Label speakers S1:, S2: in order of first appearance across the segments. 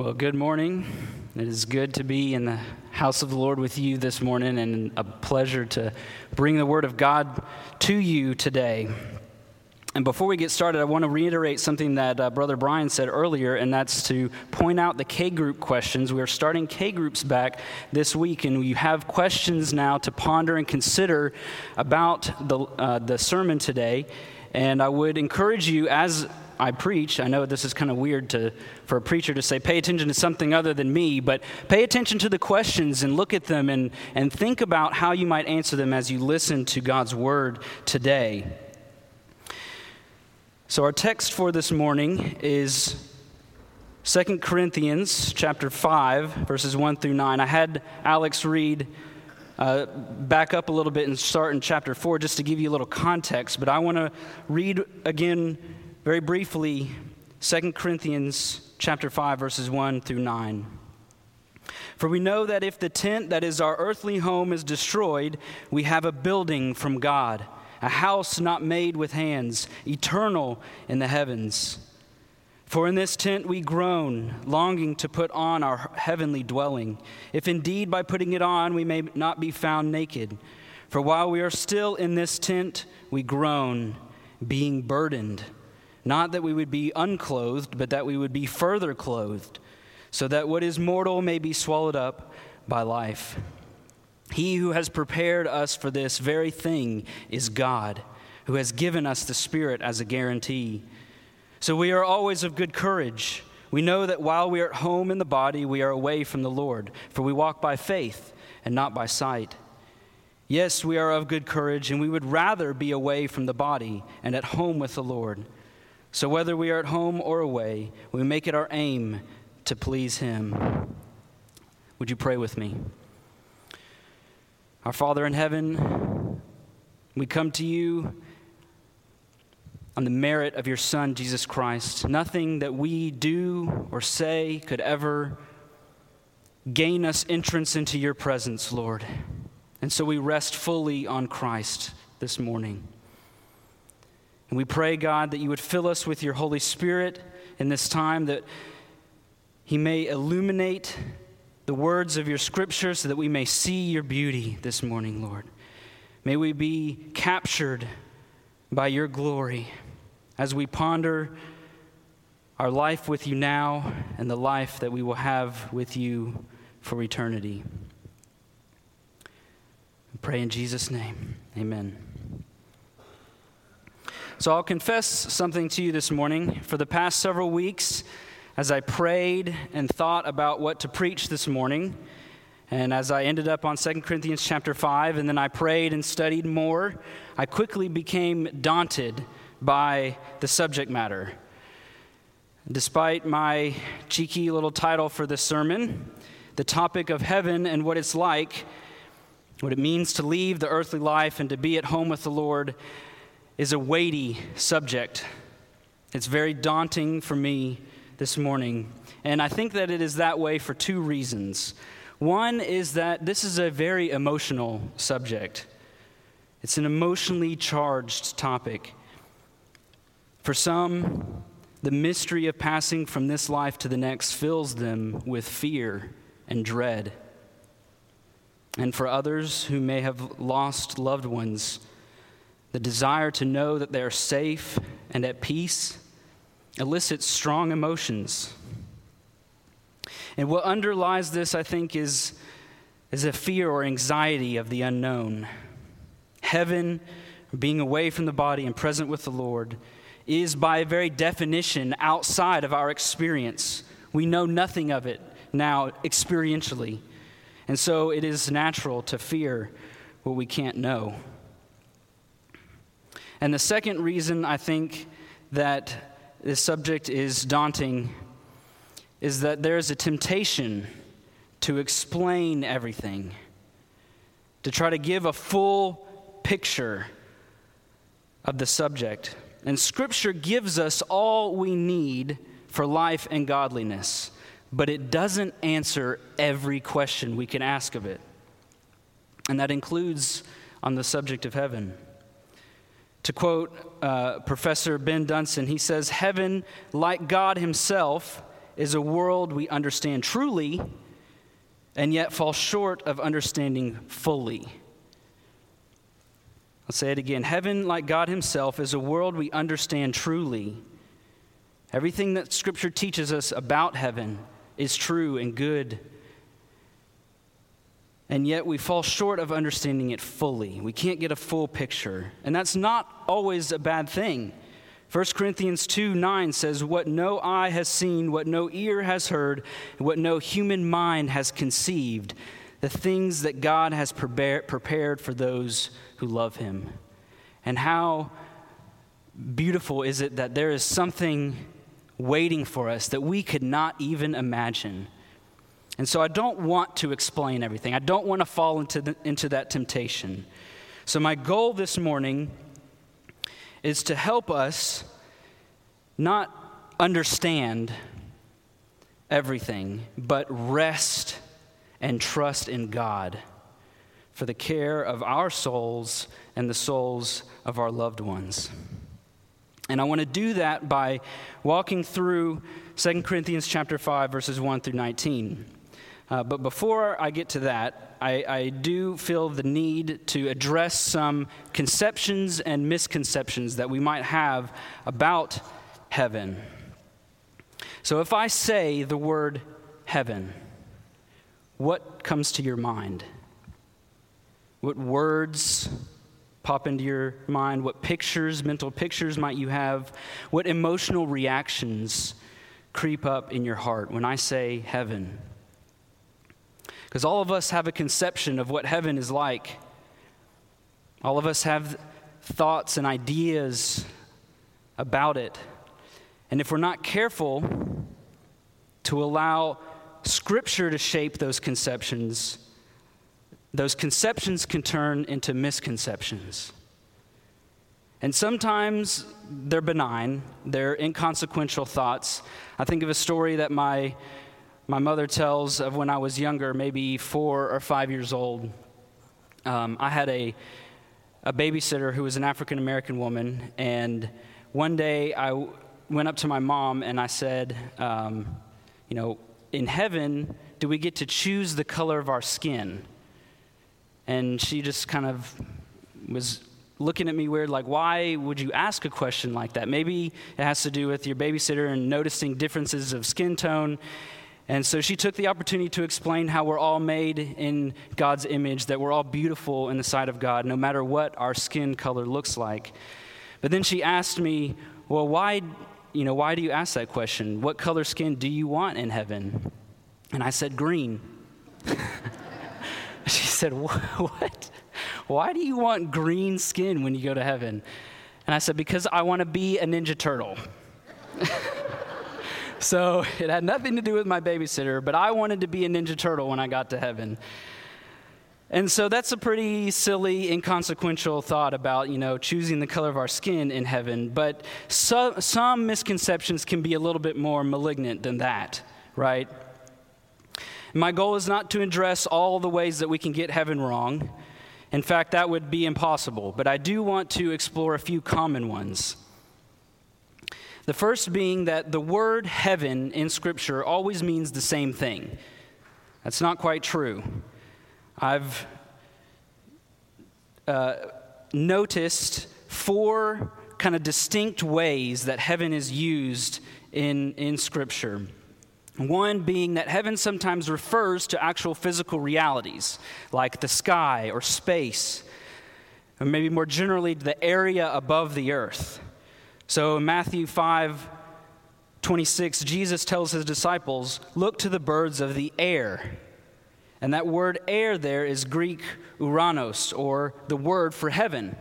S1: Well, good morning. It is good to be in the house of the Lord with you this morning and a pleasure to bring the Word of God to you today. And before we get started, I want to reiterate something that uh, Brother Brian said earlier, and that's to point out the K group questions. We are starting K groups back this week, and we have questions now to ponder and consider about the, uh, the sermon today. And I would encourage you, as I preach. I know this is kind of weird to, for a preacher to say, pay attention to something other than me, but pay attention to the questions and look at them and, and think about how you might answer them as you listen to God's word today. So our text for this morning is 2 Corinthians chapter 5, verses 1 through 9. I had Alex read uh, back up a little bit and start in chapter 4 just to give you a little context, but I want to read again very briefly 2 Corinthians chapter 5 verses 1 through 9. For we know that if the tent that is our earthly home is destroyed, we have a building from God, a house not made with hands, eternal in the heavens. For in this tent we groan, longing to put on our heavenly dwelling, if indeed by putting it on we may not be found naked. For while we are still in this tent, we groan, being burdened not that we would be unclothed, but that we would be further clothed, so that what is mortal may be swallowed up by life. He who has prepared us for this very thing is God, who has given us the Spirit as a guarantee. So we are always of good courage. We know that while we are at home in the body, we are away from the Lord, for we walk by faith and not by sight. Yes, we are of good courage, and we would rather be away from the body and at home with the Lord. So, whether we are at home or away, we make it our aim to please Him. Would you pray with me? Our Father in heaven, we come to you on the merit of your Son, Jesus Christ. Nothing that we do or say could ever gain us entrance into your presence, Lord. And so we rest fully on Christ this morning. And we pray, God, that you would fill us with your Holy Spirit in this time, that He may illuminate the words of your scripture so that we may see your beauty this morning, Lord. May we be captured by your glory as we ponder our life with you now and the life that we will have with you for eternity. We pray in Jesus' name. Amen. So I'll confess something to you this morning. For the past several weeks, as I prayed and thought about what to preach this morning, and as I ended up on 2 Corinthians chapter 5, and then I prayed and studied more, I quickly became daunted by the subject matter. Despite my cheeky little title for this sermon, the topic of heaven and what it's like, what it means to leave the earthly life and to be at home with the Lord, is a weighty subject. It's very daunting for me this morning. And I think that it is that way for two reasons. One is that this is a very emotional subject, it's an emotionally charged topic. For some, the mystery of passing from this life to the next fills them with fear and dread. And for others who may have lost loved ones, the desire to know that they are safe and at peace elicits strong emotions. And what underlies this, I think, is, is a fear or anxiety of the unknown. Heaven, being away from the body and present with the Lord, is by very definition outside of our experience. We know nothing of it now experientially. And so it is natural to fear what we can't know. And the second reason I think that this subject is daunting is that there is a temptation to explain everything, to try to give a full picture of the subject. And Scripture gives us all we need for life and godliness, but it doesn't answer every question we can ask of it. And that includes on the subject of heaven. To quote uh, Professor Ben Dunson, he says, Heaven, like God Himself, is a world we understand truly and yet fall short of understanding fully. I'll say it again. Heaven, like God Himself, is a world we understand truly. Everything that Scripture teaches us about heaven is true and good. And yet we fall short of understanding it fully. We can't get a full picture. And that's not always a bad thing. 1 Corinthians 2 9 says, What no eye has seen, what no ear has heard, what no human mind has conceived, the things that God has prepared for those who love him. And how beautiful is it that there is something waiting for us that we could not even imagine. And so I don't want to explain everything. I don't want to fall into, the, into that temptation. So, my goal this morning is to help us not understand everything, but rest and trust in God for the care of our souls and the souls of our loved ones. And I want to do that by walking through 2 Corinthians chapter 5 verses 1 through 19. Uh, but before I get to that, I, I, do feel the need to address some conceptions and misconceptions that we might have about heaven. So, if I say the word heaven, what comes to your mind? What words pop into your mind? What pictures, mental pictures, might you have? What emotional reactions creep up in your heart when I say heaven? Because all of us have a conception of what heaven is like. All of us have thoughts and ideas about it. And if we're not careful to allow Scripture to shape those conceptions, those conceptions can turn into misconceptions. And sometimes they're benign, they're inconsequential thoughts. I think of a story that my my mother tells of when I was younger, maybe four or five years old. Um, I had a, a babysitter who was an African American woman, and one day I w- went up to my mom and I said, um, You know, in heaven, do we get to choose the color of our skin? And she just kind of was looking at me weird, like, why would you ask a question like that? Maybe it has to do with your babysitter and noticing differences of skin tone. And so she took the opportunity to explain how we're all made in God's image, that we're all beautiful in the sight of God, no matter what our skin color looks like. But then she asked me, Well, why, you know, why do you ask that question? What color skin do you want in heaven? And I said, Green. she said, What? Why do you want green skin when you go to heaven? And I said, Because I want to be a Ninja Turtle. So it had nothing to do with my babysitter, but I wanted to be a Ninja Turtle when I got to heaven. And so that's a pretty silly, inconsequential thought about, you know, choosing the color of our skin in heaven. But so, some misconceptions can be a little bit more malignant than that, right? My goal is not to address all the ways that we can get heaven wrong. In fact, that would be impossible. But I do want to explore a few common ones. The first being that the word heaven in Scripture always means the same thing. That's not quite true. I've uh, noticed four kind of distinct ways that heaven is used in, in Scripture. One being that heaven sometimes refers to actual physical realities, like the sky or space, or maybe more generally, the area above the earth. So in Matthew 5 26, Jesus tells his disciples, Look to the birds of the air. And that word air there is Greek ouranos, or the word for heaven.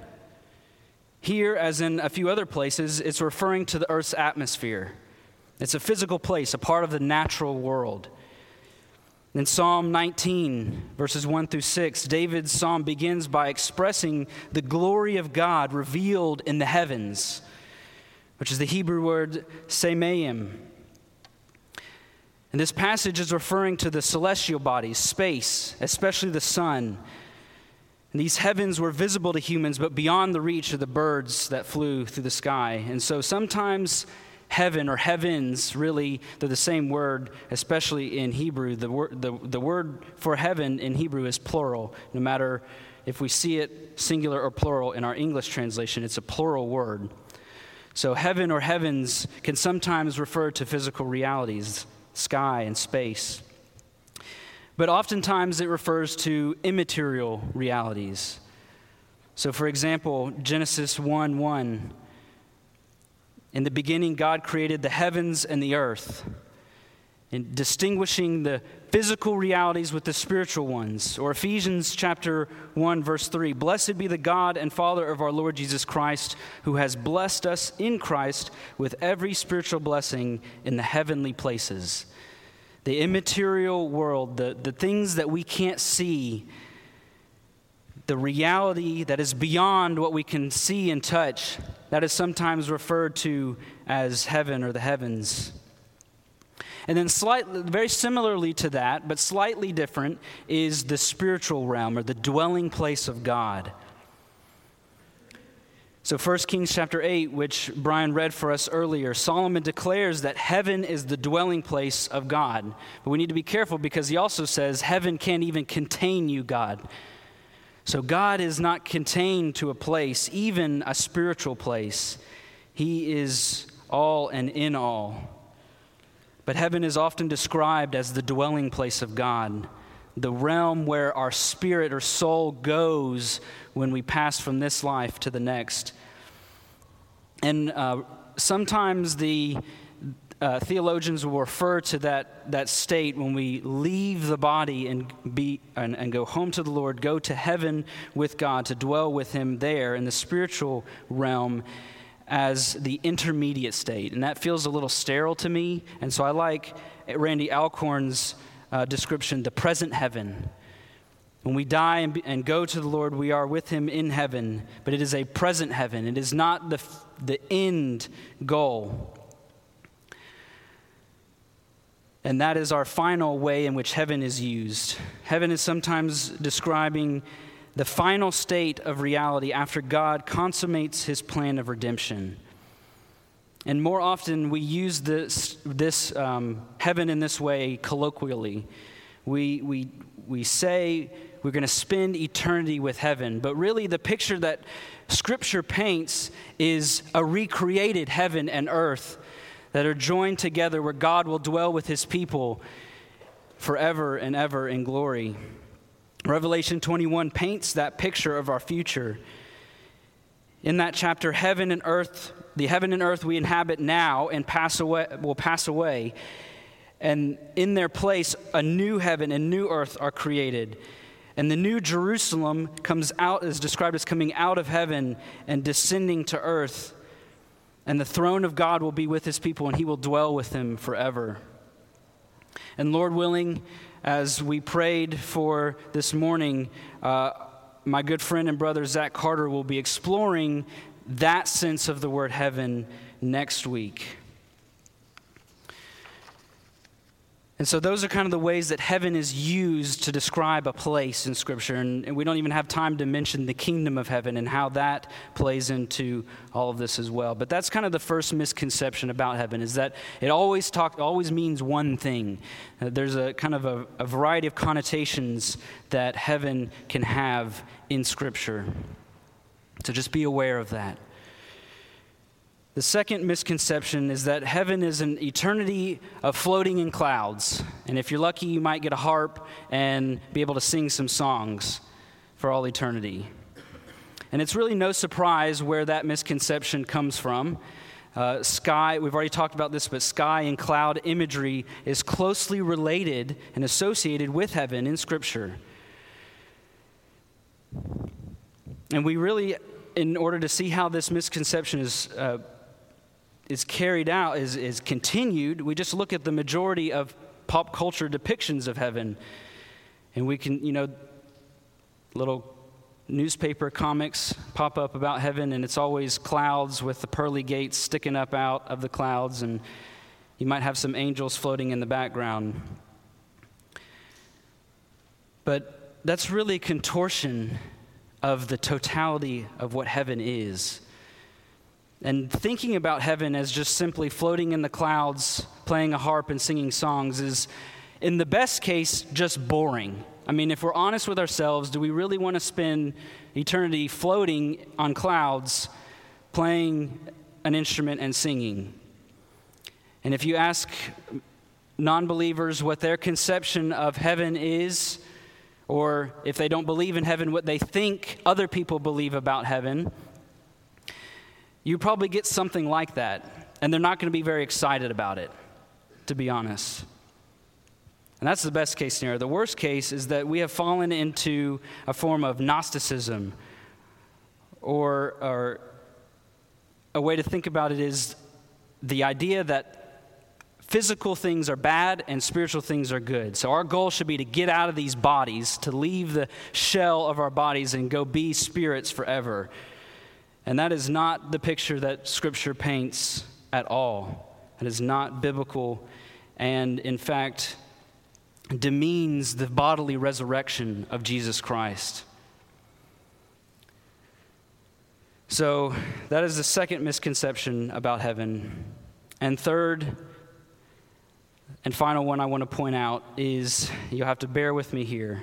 S1: Here, as in a few other places, it's referring to the earth's atmosphere. It's a physical place, a part of the natural world. In Psalm 19, verses 1 through 6, David's psalm begins by expressing the glory of God revealed in the heavens which is the Hebrew word semayim. And this passage is referring to the celestial bodies, space, especially the sun. And these heavens were visible to humans, but beyond the reach of the birds that flew through the sky. And so sometimes heaven or heavens, really, they're the same word, especially in Hebrew. The, word, the, the word for heaven in Hebrew is plural. No matter if we see it singular or plural in our English translation, it's a plural word. So, heaven or heavens can sometimes refer to physical realities, sky and space. But oftentimes it refers to immaterial realities. So, for example, Genesis 1 1 in the beginning, God created the heavens and the earth, in distinguishing the physical realities with the spiritual ones. Or Ephesians chapter 1 verse 3, blessed be the God and Father of our Lord Jesus Christ, who has blessed us in Christ with every spiritual blessing in the heavenly places. The immaterial world, the, the things that we can't see, the reality that is beyond what we can see and touch, that is sometimes referred to as heaven or the heavens. And then, slightly, very similarly to that, but slightly different, is the spiritual realm or the dwelling place of God. So 1 Kings chapter 8, which Brian read for us earlier, Solomon declares that heaven is the dwelling place of God. But we need to be careful because he also says heaven can't even contain you, God. So God is not contained to a place, even a spiritual place. He is all and in all. But heaven is often described as the dwelling place of God, the realm where our spirit or soul goes when we pass from this life to the next. And uh, sometimes the uh, theologians will refer to that, that state when we leave the body and, be, and, and go home to the Lord, go to heaven with God, to dwell with Him there in the spiritual realm as the intermediate state. And that feels a little sterile to me. And so I like Randy Alcorn's uh, description the present heaven. When we die and, and, go to the Lord, we are with Him in heaven, but it is a present heaven. It is not the, the end goal. And that is our final way in which heaven is used. Heaven is sometimes describing the final state of reality after God consummates his plan of redemption. And more often, we use this, this um, heaven in this way colloquially. We, we, we say we're going to spend eternity with heaven, but really, the picture that Scripture paints is a recreated heaven and earth that are joined together where God will dwell with his people forever and ever in glory. Revelation 21 paints that picture of our future. In that chapter, heaven and earth, the heaven and earth we inhabit now and pass away, will pass away. And in their place, a new heaven and new earth are created. And the new Jerusalem comes out, is described as coming out of heaven and descending to earth and the throne of God will be with his people, and he will dwell with them forever. And Lord willing, as we prayed for this morning, uh, my good friend and brother Zach Carter will be exploring that sense of the word heaven next week. And so, those are kind of the ways that heaven is used to describe a place in Scripture. And, and, we don't even have time to mention the kingdom of heaven and how that plays into all of this as well. But that's kind of the first misconception about heaven is that it always, talk, always means one thing. Uh, there's a kind of a, a variety of connotations that heaven can have in Scripture. So, just be aware of that. The second misconception is that heaven is an eternity of floating in clouds. And if you're lucky, you might get a harp and be able to sing some songs for all eternity. And it's really no surprise where that misconception comes from. Uh, sky, we've already talked about this, but sky and cloud imagery is closely related and associated with heaven in Scripture. And we really, in order to see how this misconception is uh, is carried out, is, is continued, we just look at the majority of pop culture depictions of heaven. And we can, you know, little newspaper comics pop up about heaven, and it's always clouds with the pearly gates sticking up out of the clouds, and you might have some angels floating in the background. But that's really contortion of the totality of what heaven is. And thinking about heaven as just simply floating in the clouds, playing a harp and singing songs is, in the best case, just boring. I mean, if we're honest with ourselves, do we really want to spend eternity floating on clouds, playing an instrument and singing? And if you ask non believers what their conception of heaven is, or if they don't believe in heaven, what they think other people believe about heaven, you probably get something like that. And they're not going to be very excited about it, to be honest. And that's the best case scenario. The worst case is that we have fallen into a form of Gnosticism, or, or a way to think about it is the idea that physical things are bad and spiritual things are good. So our goal should be to get out of these bodies, to leave the shell of our bodies and go be spirits forever. And that is not the picture that Scripture paints at all. It is not biblical and, in fact, demeans the bodily resurrection of Jesus Christ. So, that is the second misconception about heaven. And third, and final one I want to point out is you'll have to bear with me here.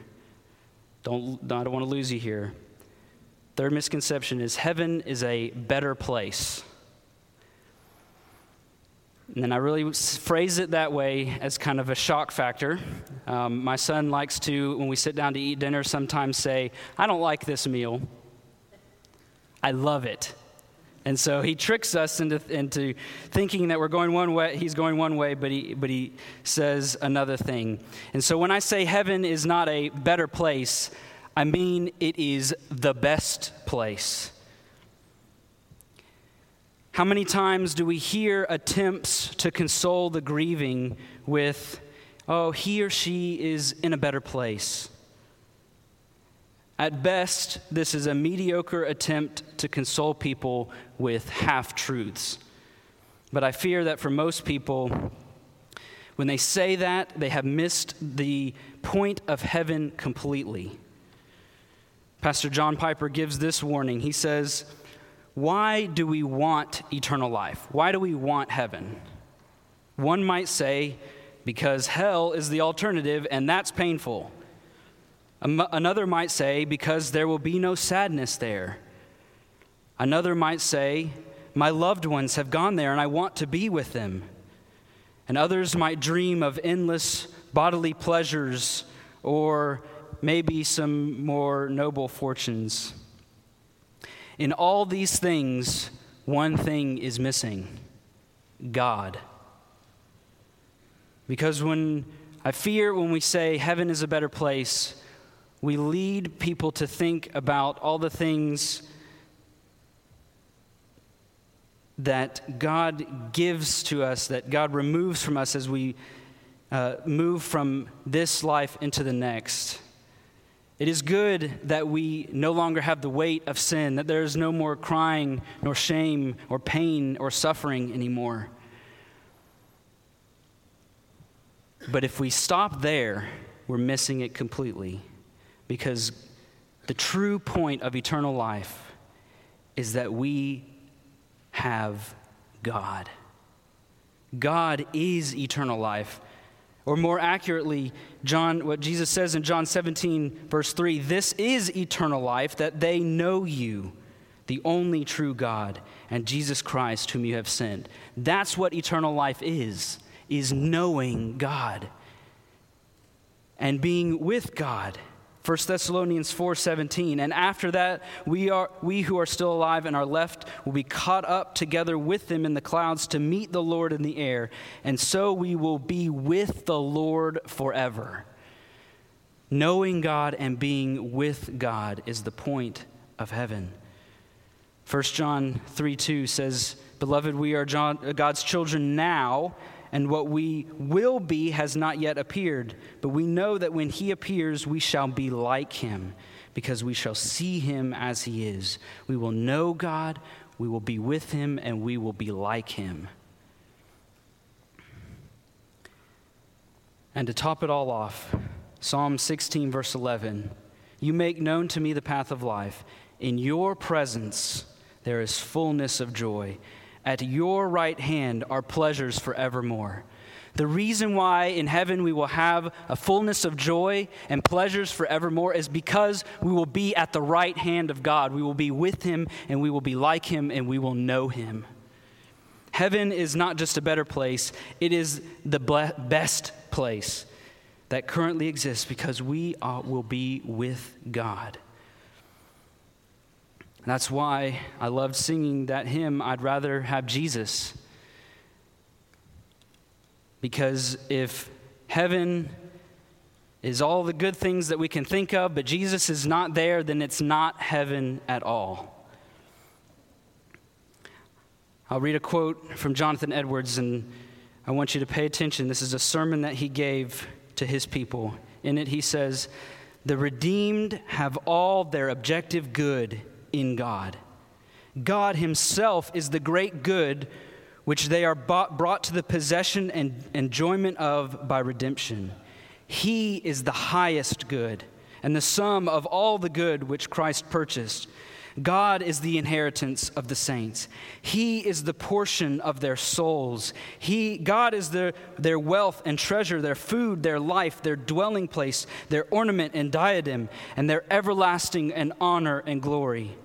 S1: Don't, I don't want to lose you here. Third misconception is heaven is a better place. And then I really phrase it that way as kind of a shock factor. Um, my son likes to, when we sit down to eat dinner, sometimes say, I don't like this meal. I love it. And so he tricks us into, into thinking that we're going one way, he's going one way, but he, but he says another thing. And so when I say heaven is not a better place, I mean it is the best place. How many times do we hear attempts to console the grieving with, oh, he or she is in a better place? At best, this is a mediocre attempt to console people with half truths. But I fear that for most people, when they say that, they have missed the point of heaven completely. Pastor John Piper gives this warning. He says, Why do we want eternal life? Why do we want heaven? One might say, Because hell is the alternative, and that's painful. Another might say, because there will be no sadness there. Another might say, my loved ones have gone there and I want to be with them. And others might dream of endless bodily pleasures or maybe some more noble fortunes. In all these things, one thing is missing God. Because when I fear when we say heaven is a better place, we lead people to think about all the things that God gives to us, that God removes from us as we uh, move from this life into the next. It is good that we no longer have the weight of sin, that there is no more crying, nor shame, or pain, or suffering anymore. But if we stop there, we're missing it completely. Because the true point of eternal life is that we have God. God is eternal life. Or more accurately, John, what Jesus says in John 17, verse 3 this is eternal life, that they know you, the only true God, and Jesus Christ, whom you have sent. That's what eternal life is, is knowing God and being with God. 1 Thessalonians 4:17 and after that we are we who are still alive and are left will be caught up together with them in the clouds to meet the Lord in the air and so we will be with the Lord forever. Knowing God and being with God is the point of heaven. 1 John 3 2 says, Beloved, we are John, God's children now, and what we will be has not yet appeared. But we know that when he appears, we shall be like him, because we shall see him as he is. We will know God, we will be with him, and we will be like him. And to top it all off, Psalm 16, verse 11 You make known to me the path of life. In your presence, there is fullness of joy. At your right hand are pleasures forevermore. The reason why in heaven we will have a fullness of joy and pleasures forevermore is because we will be at the right hand of God. We will be with Him and we will be like Him and we will know Him. Heaven is not just a better place, it is the best place that currently exists because we will be with God. That's why I loved singing that hymn, I'd rather have Jesus. Because if heaven is all the good things that we can think of, but Jesus is not there, then it's not heaven at all. I'll read a quote from Jonathan Edwards, and I want you to pay attention. This is a sermon that he gave to his people. In it, he says, The redeemed have all their objective good in God. God Himself is the great good which they are bought, brought to the possession and enjoyment of by redemption. He is the highest good and the sum of all the good which Christ purchased. God is the inheritance of the saints. He is the portion of their souls. He, God is their, their wealth and treasure, their food, their life, their dwelling place, their ornament and diadem, and their everlasting and honor and glory.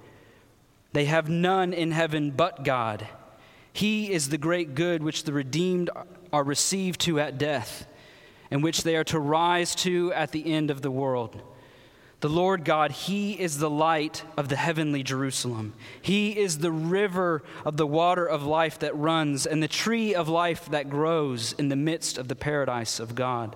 S1: They have none in heaven but God. He is the great good which the redeemed are received to at death, and which they are to rise to at the end of the world. The Lord God, He is the light of the heavenly Jerusalem. He is the river of the water of life that runs, and the tree of life that grows in the midst of the paradise of God.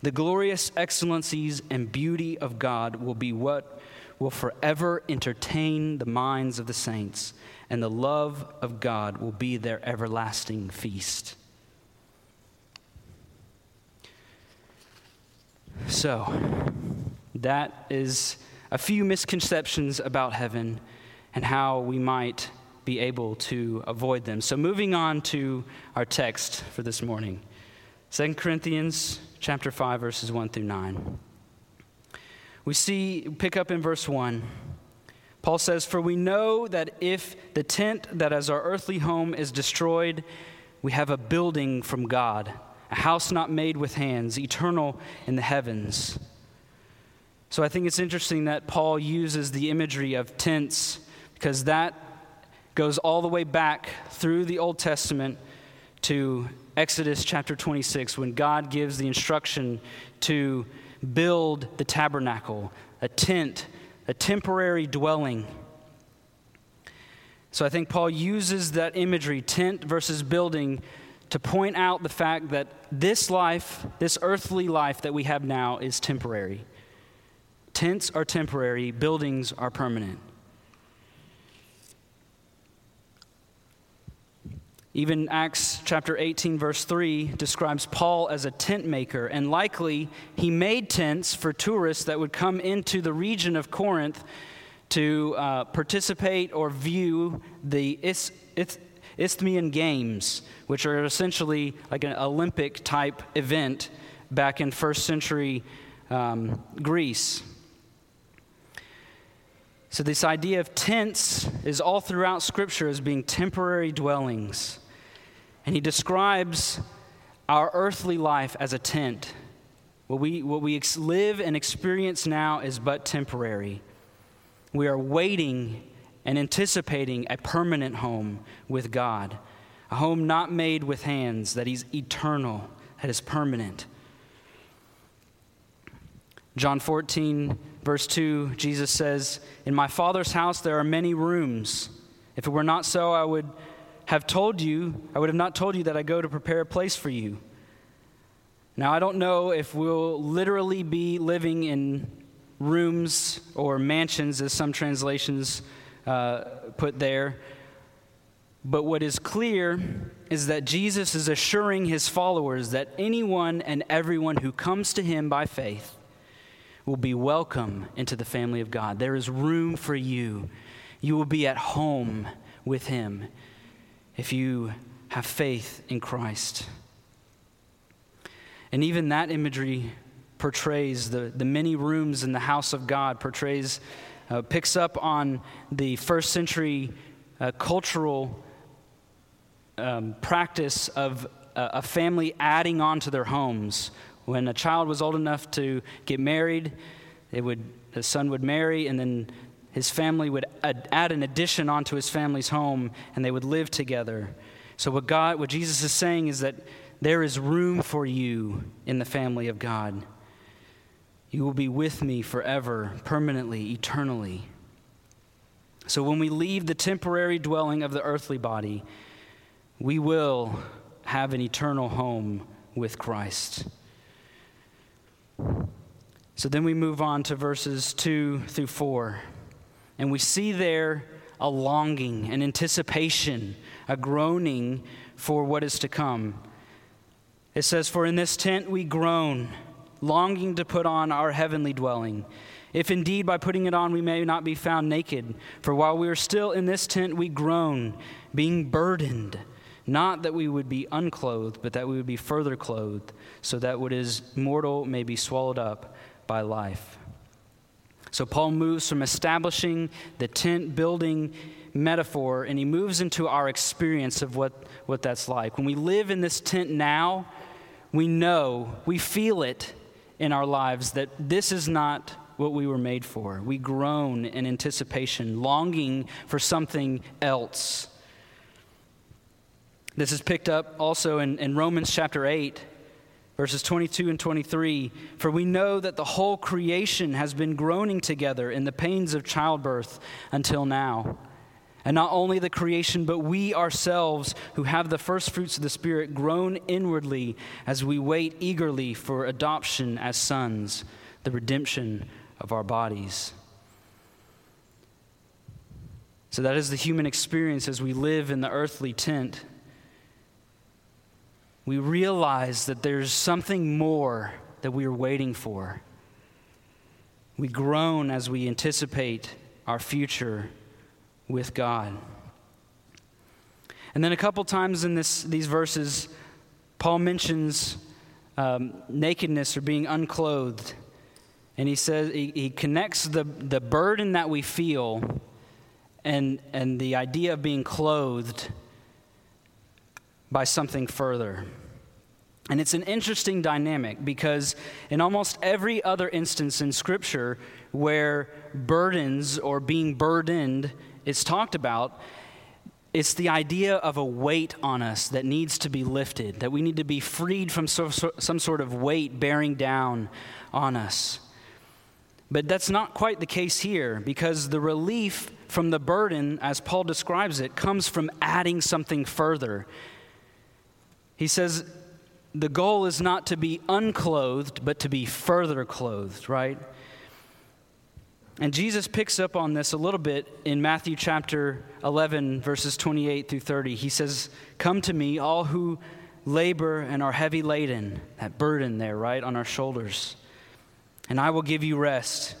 S1: The glorious excellencies and beauty of God will be what will forever entertain the minds of the saints, and the love of God will be their everlasting feast. So, that is a few misconceptions about heaven and how we might be able to avoid them. So moving on to our text for this morning. 2 Corinthians chapter 5 verses 1 through 9. We see pick up in verse 1. Paul says, "For we know that if the tent that is our earthly home is destroyed, we have a building from God, a house not made with hands, eternal in the heavens." So I think it's interesting that Paul uses the imagery of tents because that goes all the way back through the Old Testament to Exodus chapter 26 when God gives the instruction to build the tabernacle, a tent, a temporary dwelling. So I think Paul uses that imagery, tent versus building, to point out the fact that this life, this earthly life that we have now, is temporary. Tents are temporary, buildings are permanent. Even Acts chapter 18, verse 3 describes Paul as a tent maker, and likely he made tents for tourists that would come into the region of Corinth to uh, participate or view the Is- Is- Isthmian Games, which are essentially like an Olympic type event back in first century um, Greece. So, this idea of tents is all throughout Scripture as being temporary dwellings. And he describes our earthly life as a tent. What we, what we ex- live and experience now is but temporary. We are waiting and anticipating a permanent home with God, a home not made with hands, that is eternal, that is permanent. John 14, verse 2, Jesus says, In my Father's house there are many rooms. If it were not so, I would have told you, I would have not told you that I go to prepare a place for you. Now, I don't know if we'll literally be living in rooms or mansions, as some translations uh, put there. But what is clear is that Jesus is assuring his followers that anyone and everyone who comes to him by faith will be welcome into the family of God. There is room for you. You will be at home with Him if you have faith in Christ. And even that imagery portrays the, the many rooms in the house of God, portrays, uh, picks up on the first century uh, cultural um, practice of a, a family adding on to their homes. When a child was old enough to get married, it would, the son would marry, and then his family would add, add an addition onto his family's home, and they would live together. So, what, God, what Jesus is saying is that there is room for you in the family of God. You will be with me forever, permanently, eternally. So, when we leave the temporary dwelling of the earthly body, we will have an eternal home with Christ. So then we move on to verses 2 through 4. And we see there a longing, an anticipation, a groaning for what is to come. It says, For in this tent we groan, longing to put on our heavenly dwelling. If indeed by putting it on we may not be found naked. For while we are still in this tent we groan, being burdened not that we would be unclothed, but that we would be further clothed, so that what is mortal may be swallowed up by life. So Paul moves from establishing the tent building metaphor and he moves into our experience of what, what that's like. When we live in this tent now, we know, we feel it in our lives that this is not what we were made for. We groan in anticipation, longing for something else. This is picked up also in, in Romans chapter 8, verses 22 and 23. For we know that the whole creation has been groaning together in the pains of childbirth until now. And not only the creation, but we ourselves who have the first fruits of the Spirit groan inwardly as we wait eagerly for adoption as sons, the redemption of our bodies. So that is the human experience as we live in the earthly tent we realize that there's something more that we are waiting for. We groan as we anticipate our future with God. And then a couple times in this, these verses, Paul mentions um, nakedness or being unclothed. And he says he, he connects the, the burden that we feel and, and the idea of being clothed by something further. And it's an interesting dynamic because in almost every other instance in Scripture where burdens or being burdened is talked about, it's the idea of a weight on us that needs to be lifted, that we need to be freed from so, so, some sort of weight bearing down on us. But that's not quite the case here because the relief from the burden, as Paul describes it, comes from adding something further. He says, the goal is not to be unclothed, but to be further clothed, right? And Jesus picks up on this a little bit in Matthew chapter 11, verses 28 through 30. He says, Come to me, all who labor and are heavy laden, that burden there, right, on our shoulders, and I will give you rest.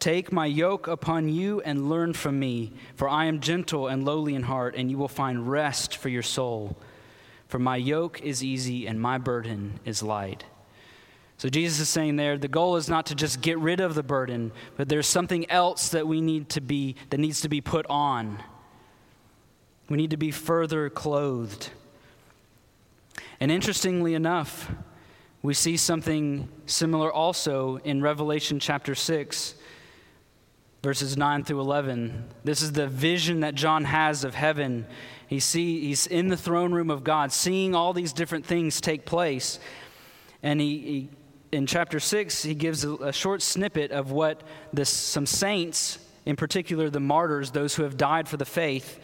S1: Take my yoke upon you and learn from me, for I am gentle and lowly in heart, and you will find rest for your soul. For my yoke is easy and my burden is light. So Jesus is saying there the goal is not to just get rid of the burden, but there's something else that we need to be that needs to be put on. We need to be further clothed. And interestingly enough, we see something similar also in Revelation chapter 6 verses 9 through 11. This is the vision that John has of heaven. He see, he's in the throne room of God, seeing all these different things take place. And he, he in chapter 6, he gives a, a short snippet of what this, some saints, in particular the martyrs, those who have died for the faith,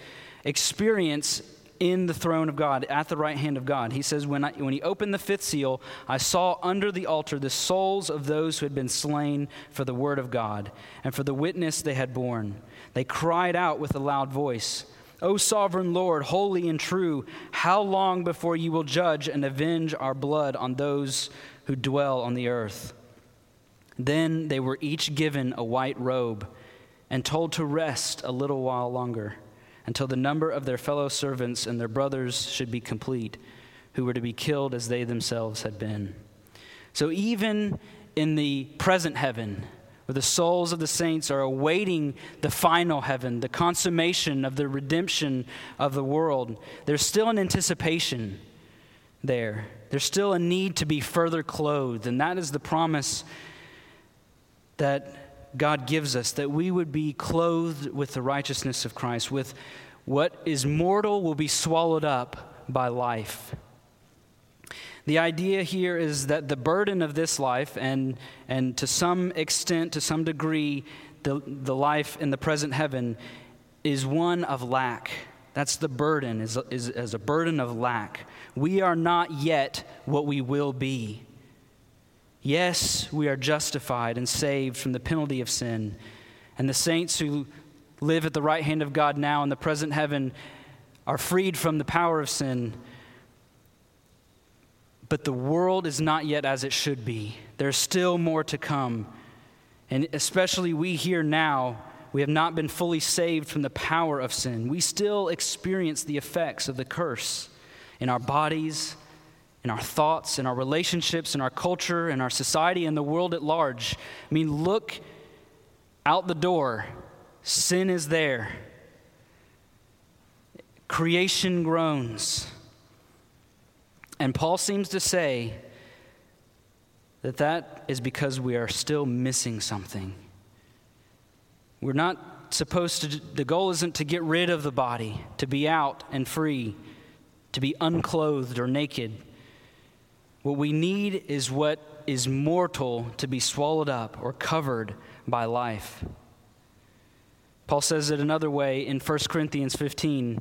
S1: experience in the throne of God, at the right hand of God. He says, when, I, when he opened the fifth seal, I saw under the altar the souls of those who had been slain for the word of God and for the witness they had borne. They cried out with a loud voice, O sovereign Lord, holy and true, how long before you will judge and avenge our blood on those who dwell on the earth? Then they were each given a white robe and told to rest a little while longer until the number of their fellow servants and their brothers should be complete, who were to be killed as they themselves had been. So even in the present heaven, where the souls of the saints are awaiting the final heaven, the consummation of the redemption of the world, there's still an anticipation there. There's still a need to be further clothed, and that is the promise that God gives us that we would be clothed with the righteousness of Christ, with what is mortal will be swallowed up by life. The idea here is that the burden of this life, and, and to some extent, to some degree, the, the life in the present heaven, is one of lack. That's the burden, is, is, is a burden of lack. We are not yet what we will be. Yes, we are justified and saved from the penalty of sin. And the saints who live at the right hand of God now in the present heaven are freed from the power of sin but the world is not yet as it should be. There's still more to come. And especially we here now, we have not been fully saved from the power of sin. We still experience the effects of the curse in our bodies, in our thoughts, in our relationships, in our culture, in our society, and the world at large. I mean, look out the door. Sin is there. Creation groans. And Paul seems to say that that is because we are still missing something. We're not supposed to, the goal isn't to get rid of the body, to be out and free, to be unclothed or naked. What we need is what is mortal to be swallowed up or covered by life. Paul says it another way in 1 Corinthians 15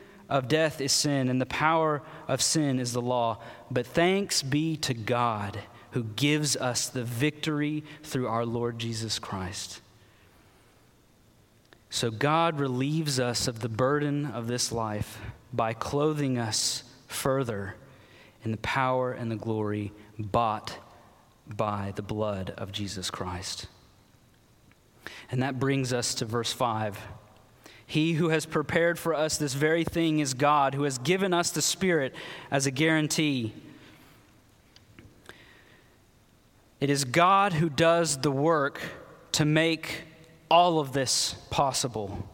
S1: of death is sin, and the power of sin is the law. But thanks be to God who gives us the victory through our Lord Jesus Christ. So God relieves us of the burden of this life by clothing us further in the power and the glory bought by the blood of Jesus Christ. And that brings us to verse 5. He who has prepared for us this very thing is God, who has given us the Spirit as a guarantee. It is God who does the work to make all of this possible.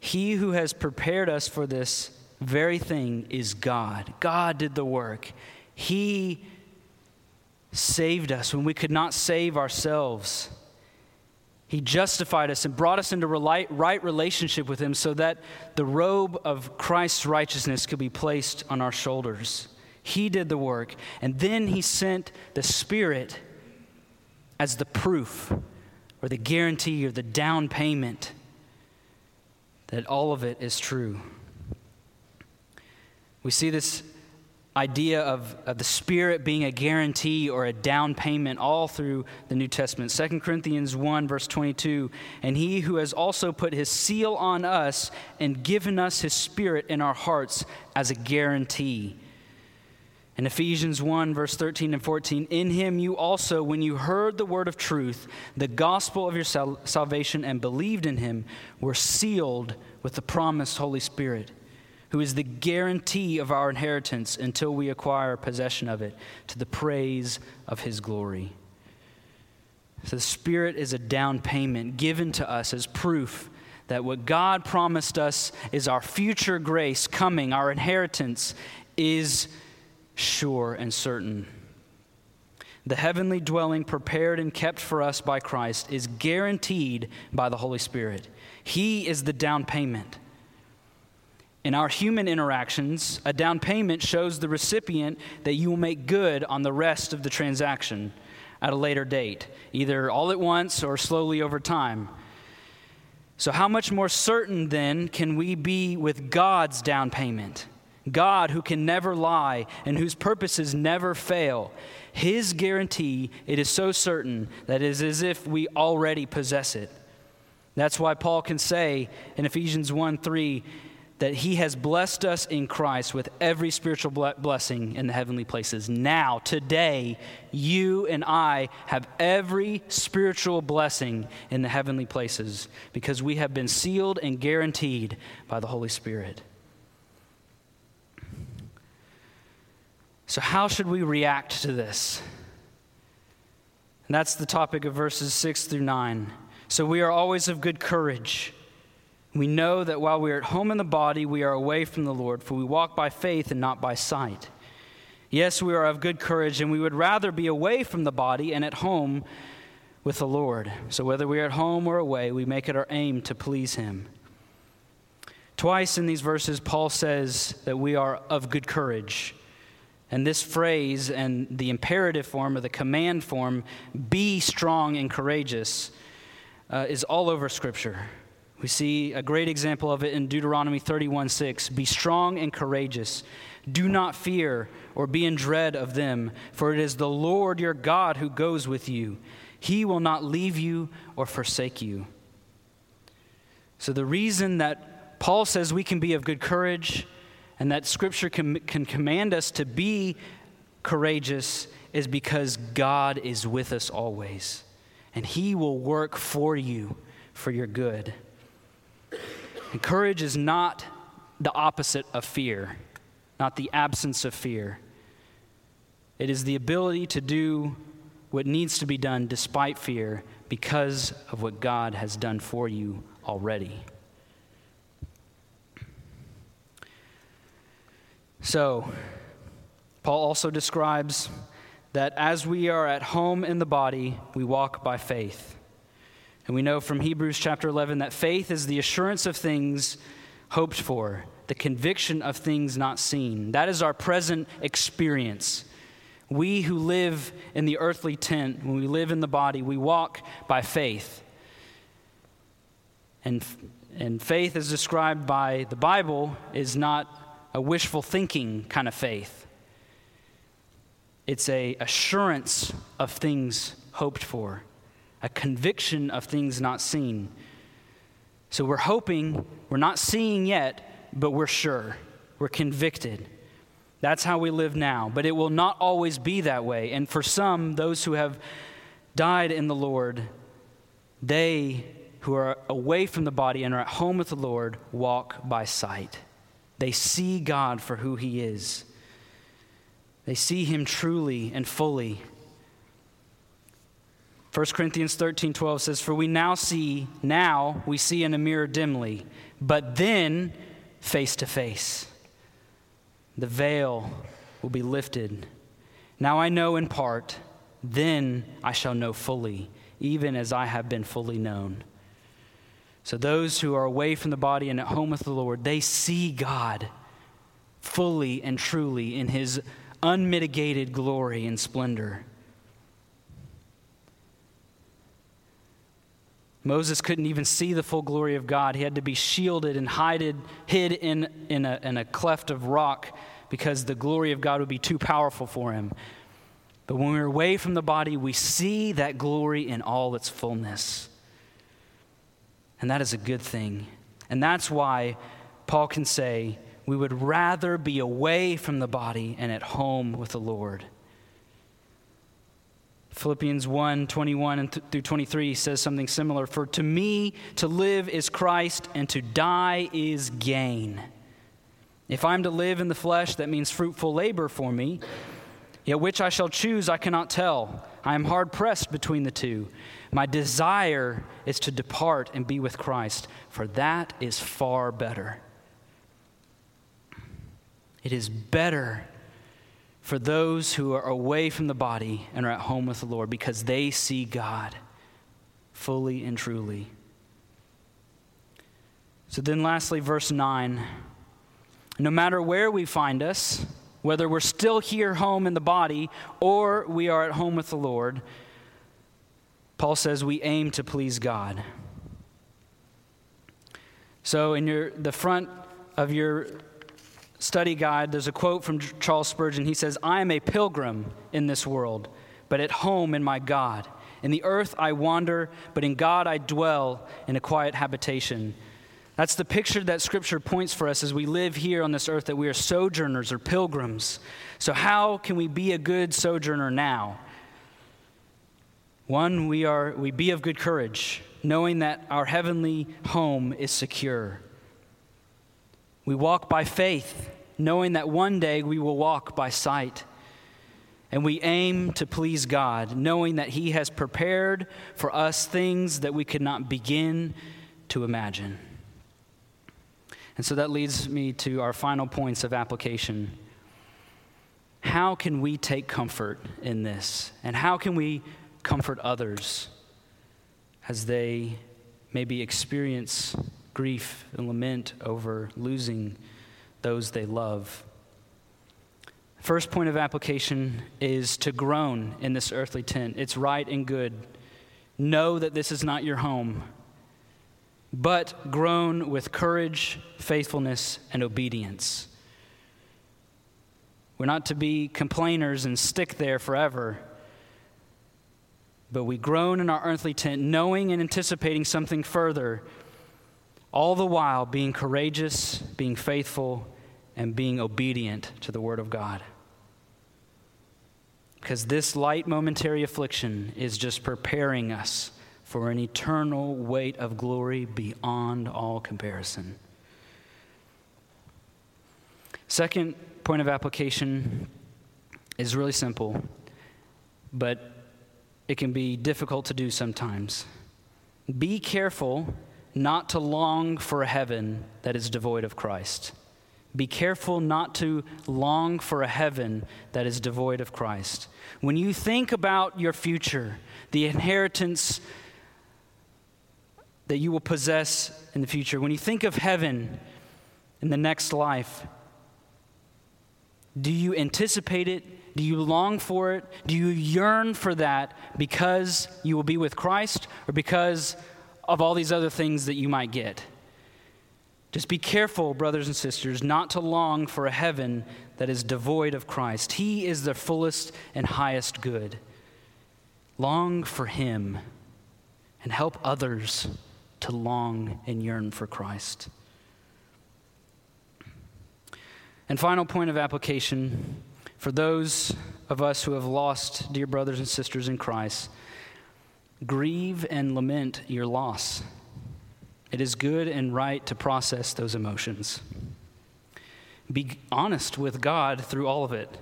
S1: He who has prepared us for this very thing is God. God did the work. He saved us when we could not save ourselves. He justified us and brought us into right relationship with Him so that the robe of Christ's righteousness could be placed on our shoulders. He did the work. And then He sent the Spirit as the proof or the guarantee or the down payment that all of it is true. We see this idea of, of the Spirit being a guarantee or a down payment all through the New Testament. 2 Corinthians 1, verse 22 And he who has also put his seal on us and given us his Spirit in our hearts as a guarantee. In Ephesians 1, verse 13 and 14, in him you also, when you heard the word of truth, the gospel of your sal- salvation, and believed in him, were sealed with the promised Holy Spirit who is the guarantee of our inheritance until we acquire possession of it, to the praise of his glory. So the Spirit is a down payment given to us as proof that what God promised us is our future grace coming, our inheritance is sure and certain. The heavenly dwelling prepared and kept for us by Christ is guaranteed by the Holy Spirit. He is the down payment. In our human interactions, a down payment shows the recipient that you will make good on the rest of the transaction at a later date, either all at once or slowly over time. So, how much more certain then can we be with God's down payment? God, who can never lie and whose purposes never fail. His guarantee, it is so certain that it is as if we already possess it. That's why Paul can say in Ephesians 1 3 that he has blessed us in Christ with every spiritual blessing in the heavenly places. Now, today, you and I have every spiritual blessing in the heavenly places because we have been sealed and guaranteed by the Holy Spirit. So, how should we react to this? And that's the topic of verses 6 through 9. So, we are always of good courage. We know that while we are at home in the body, we are away from the Lord, for we walk by faith and not by sight. Yes, we are of good courage, and we would rather be away from the body and at home with the Lord. So, whether we are at home or away, we make it our aim to please Him. Twice in these verses, Paul says that we are of good courage. And this phrase and the imperative form or the command form, be strong and courageous, uh, is all over Scripture. We see a great example of it in Deuteronomy 31 6. Be strong and courageous. Do not fear or be in dread of them, for it is the Lord your God who goes with you. He will not leave you or forsake you. So, the reason that Paul says we can be of good courage and that Scripture can, can command us to be courageous is because God is with us always, and He will work for you for your good. And courage is not the opposite of fear, not the absence of fear. It is the ability to do what needs to be done despite fear because of what God has done for you already. So, Paul also describes that as we are at home in the body, we walk by faith. And we know from Hebrews chapter 11 that faith is the assurance of things hoped for, the conviction of things not seen. That is our present experience. We who live in the earthly tent, when we live in the body, we walk by faith. And, and faith, as described by the Bible, is not a wishful thinking kind of faith. It's a assurance of things hoped for a conviction of things not seen. So we're hoping, we're not seeing yet, but we're sure. We're convicted. That's how we live now. But it will not always be that way. And for some, those who have died in the Lord, they who are away from the body and are at home with the Lord walk by sight. They see God for who He is, they see Him truly and fully. 1 Corinthians 13 12 says, For we now see, now we see in a mirror dimly, but then face to face. The veil will be lifted. Now I know in part, then I shall know fully, even as I have been fully known. So those who are away from the body and at home with the Lord, they see God fully and truly in his unmitigated glory and splendor. Moses couldn't even see the full glory of God. He had to be shielded and hided, hid in, in, a, in a cleft of rock because the glory of God would be too powerful for him. But when we're away from the body, we see that glory in all its fullness. And that is a good thing. And that's why Paul can say, we would rather be away from the body and at home with the Lord. Philippians 1 21 and through 23 says something similar. For to me, to live is Christ, and to die is gain. If I'm to live in the flesh, that means fruitful labor for me. Yet which I shall choose, I cannot tell. I am hard pressed between the two. My desire is to depart and be with Christ, for that is far better. It is better for those who are away from the body and are at home with the Lord because they see God fully and truly. So then, lastly, verse 9 no matter where we find us, whether we're still here home in the body or we are at home with the Lord, Paul says we aim to please God. So, in your, the front of your study guide, there's a quote from Charles Spurgeon. He says, I am a pilgrim in this world, but at home in my God. In the earth I wander, but in God I dwell in a quiet habitation. That's the picture that Scripture points for us as we live here on this earth that we are sojourners or pilgrims. So, how can we be a good sojourner now? One, we, are, we be of good courage, knowing that our heavenly home is secure. We walk by faith, knowing that one day we will walk by sight. And we aim to please God, knowing that He has prepared for us things that we could not begin to imagine. And so that leads me to our final points of application. How can we take comfort in this? And how can we comfort others as they maybe experience grief and lament over losing those they love? First point of application is to groan in this earthly tent. It's right and good. Know that this is not your home, but groan with courage, faithfulness, and obedience. We're not to be complainers and stick there forever, but we groan in our earthly tent, knowing and anticipating something further, all the while being courageous, being faithful, and being obedient to the Word of God. Because this light momentary affliction is just preparing us for an eternal weight of glory beyond all comparison. Second point of application is really simple, but it can be difficult to do sometimes. Be careful not to long for a heaven that is devoid of Christ. Be careful not to long for a heaven that is devoid of Christ. When you think about your future, the inheritance that you will possess in the future, when you think of heaven in the next life, do you anticipate it? Do you long for it? Do you yearn for that because you will be with Christ or because of all these other things that you might get? Just be careful, brothers and sisters, not to long for a heaven that is devoid of Christ. He is the fullest and highest good. Long for Him and help others to long and yearn for Christ. And final point of application for those of us who have lost dear brothers and sisters in Christ grieve and lament your loss. It is good and right to process those emotions. Be honest with God through all of it.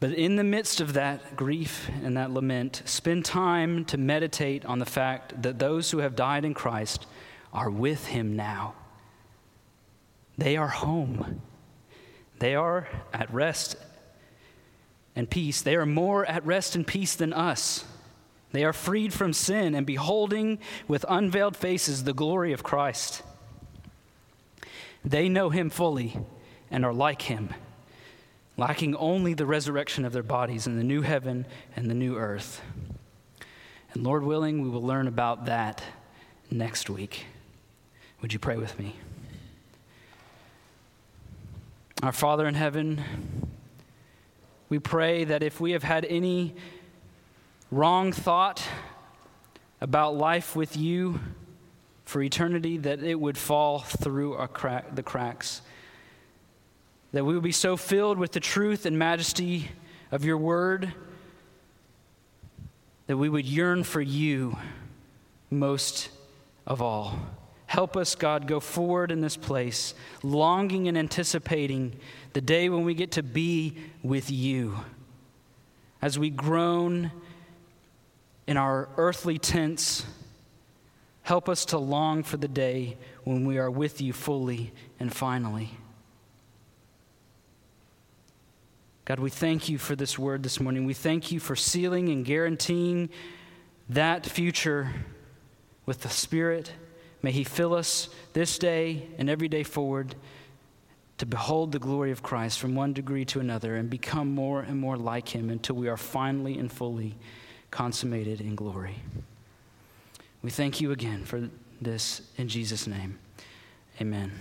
S1: But in the midst of that grief and that lament, spend time to meditate on the fact that those who have died in Christ are with Him now. They are home. They are at rest and peace. They are more at rest and peace than us. They are freed from sin and beholding with unveiled faces the glory of Christ. They know him fully and are like him, lacking only the resurrection of their bodies in the new heaven and the new earth. And Lord willing, we will learn about that next week. Would you pray with me? Our Father in heaven, we pray that if we have had any wrong thought about life with you for eternity, that it would fall through crack, the cracks. That we would be so filled with the truth and majesty of your word that we would yearn for you most of all. Help us, God, go forward in this place, longing and anticipating the day when we get to be with you. As we groan in our earthly tents, help us to long for the day when we are with you fully and finally. God, we thank you for this word this morning. We thank you for sealing and guaranteeing that future with the Spirit. May He fill us this day and every day forward to behold the glory of Christ from one degree to another and become more and more like Him until we are finally and fully consummated in glory. We thank you again for this in Jesus' name. Amen.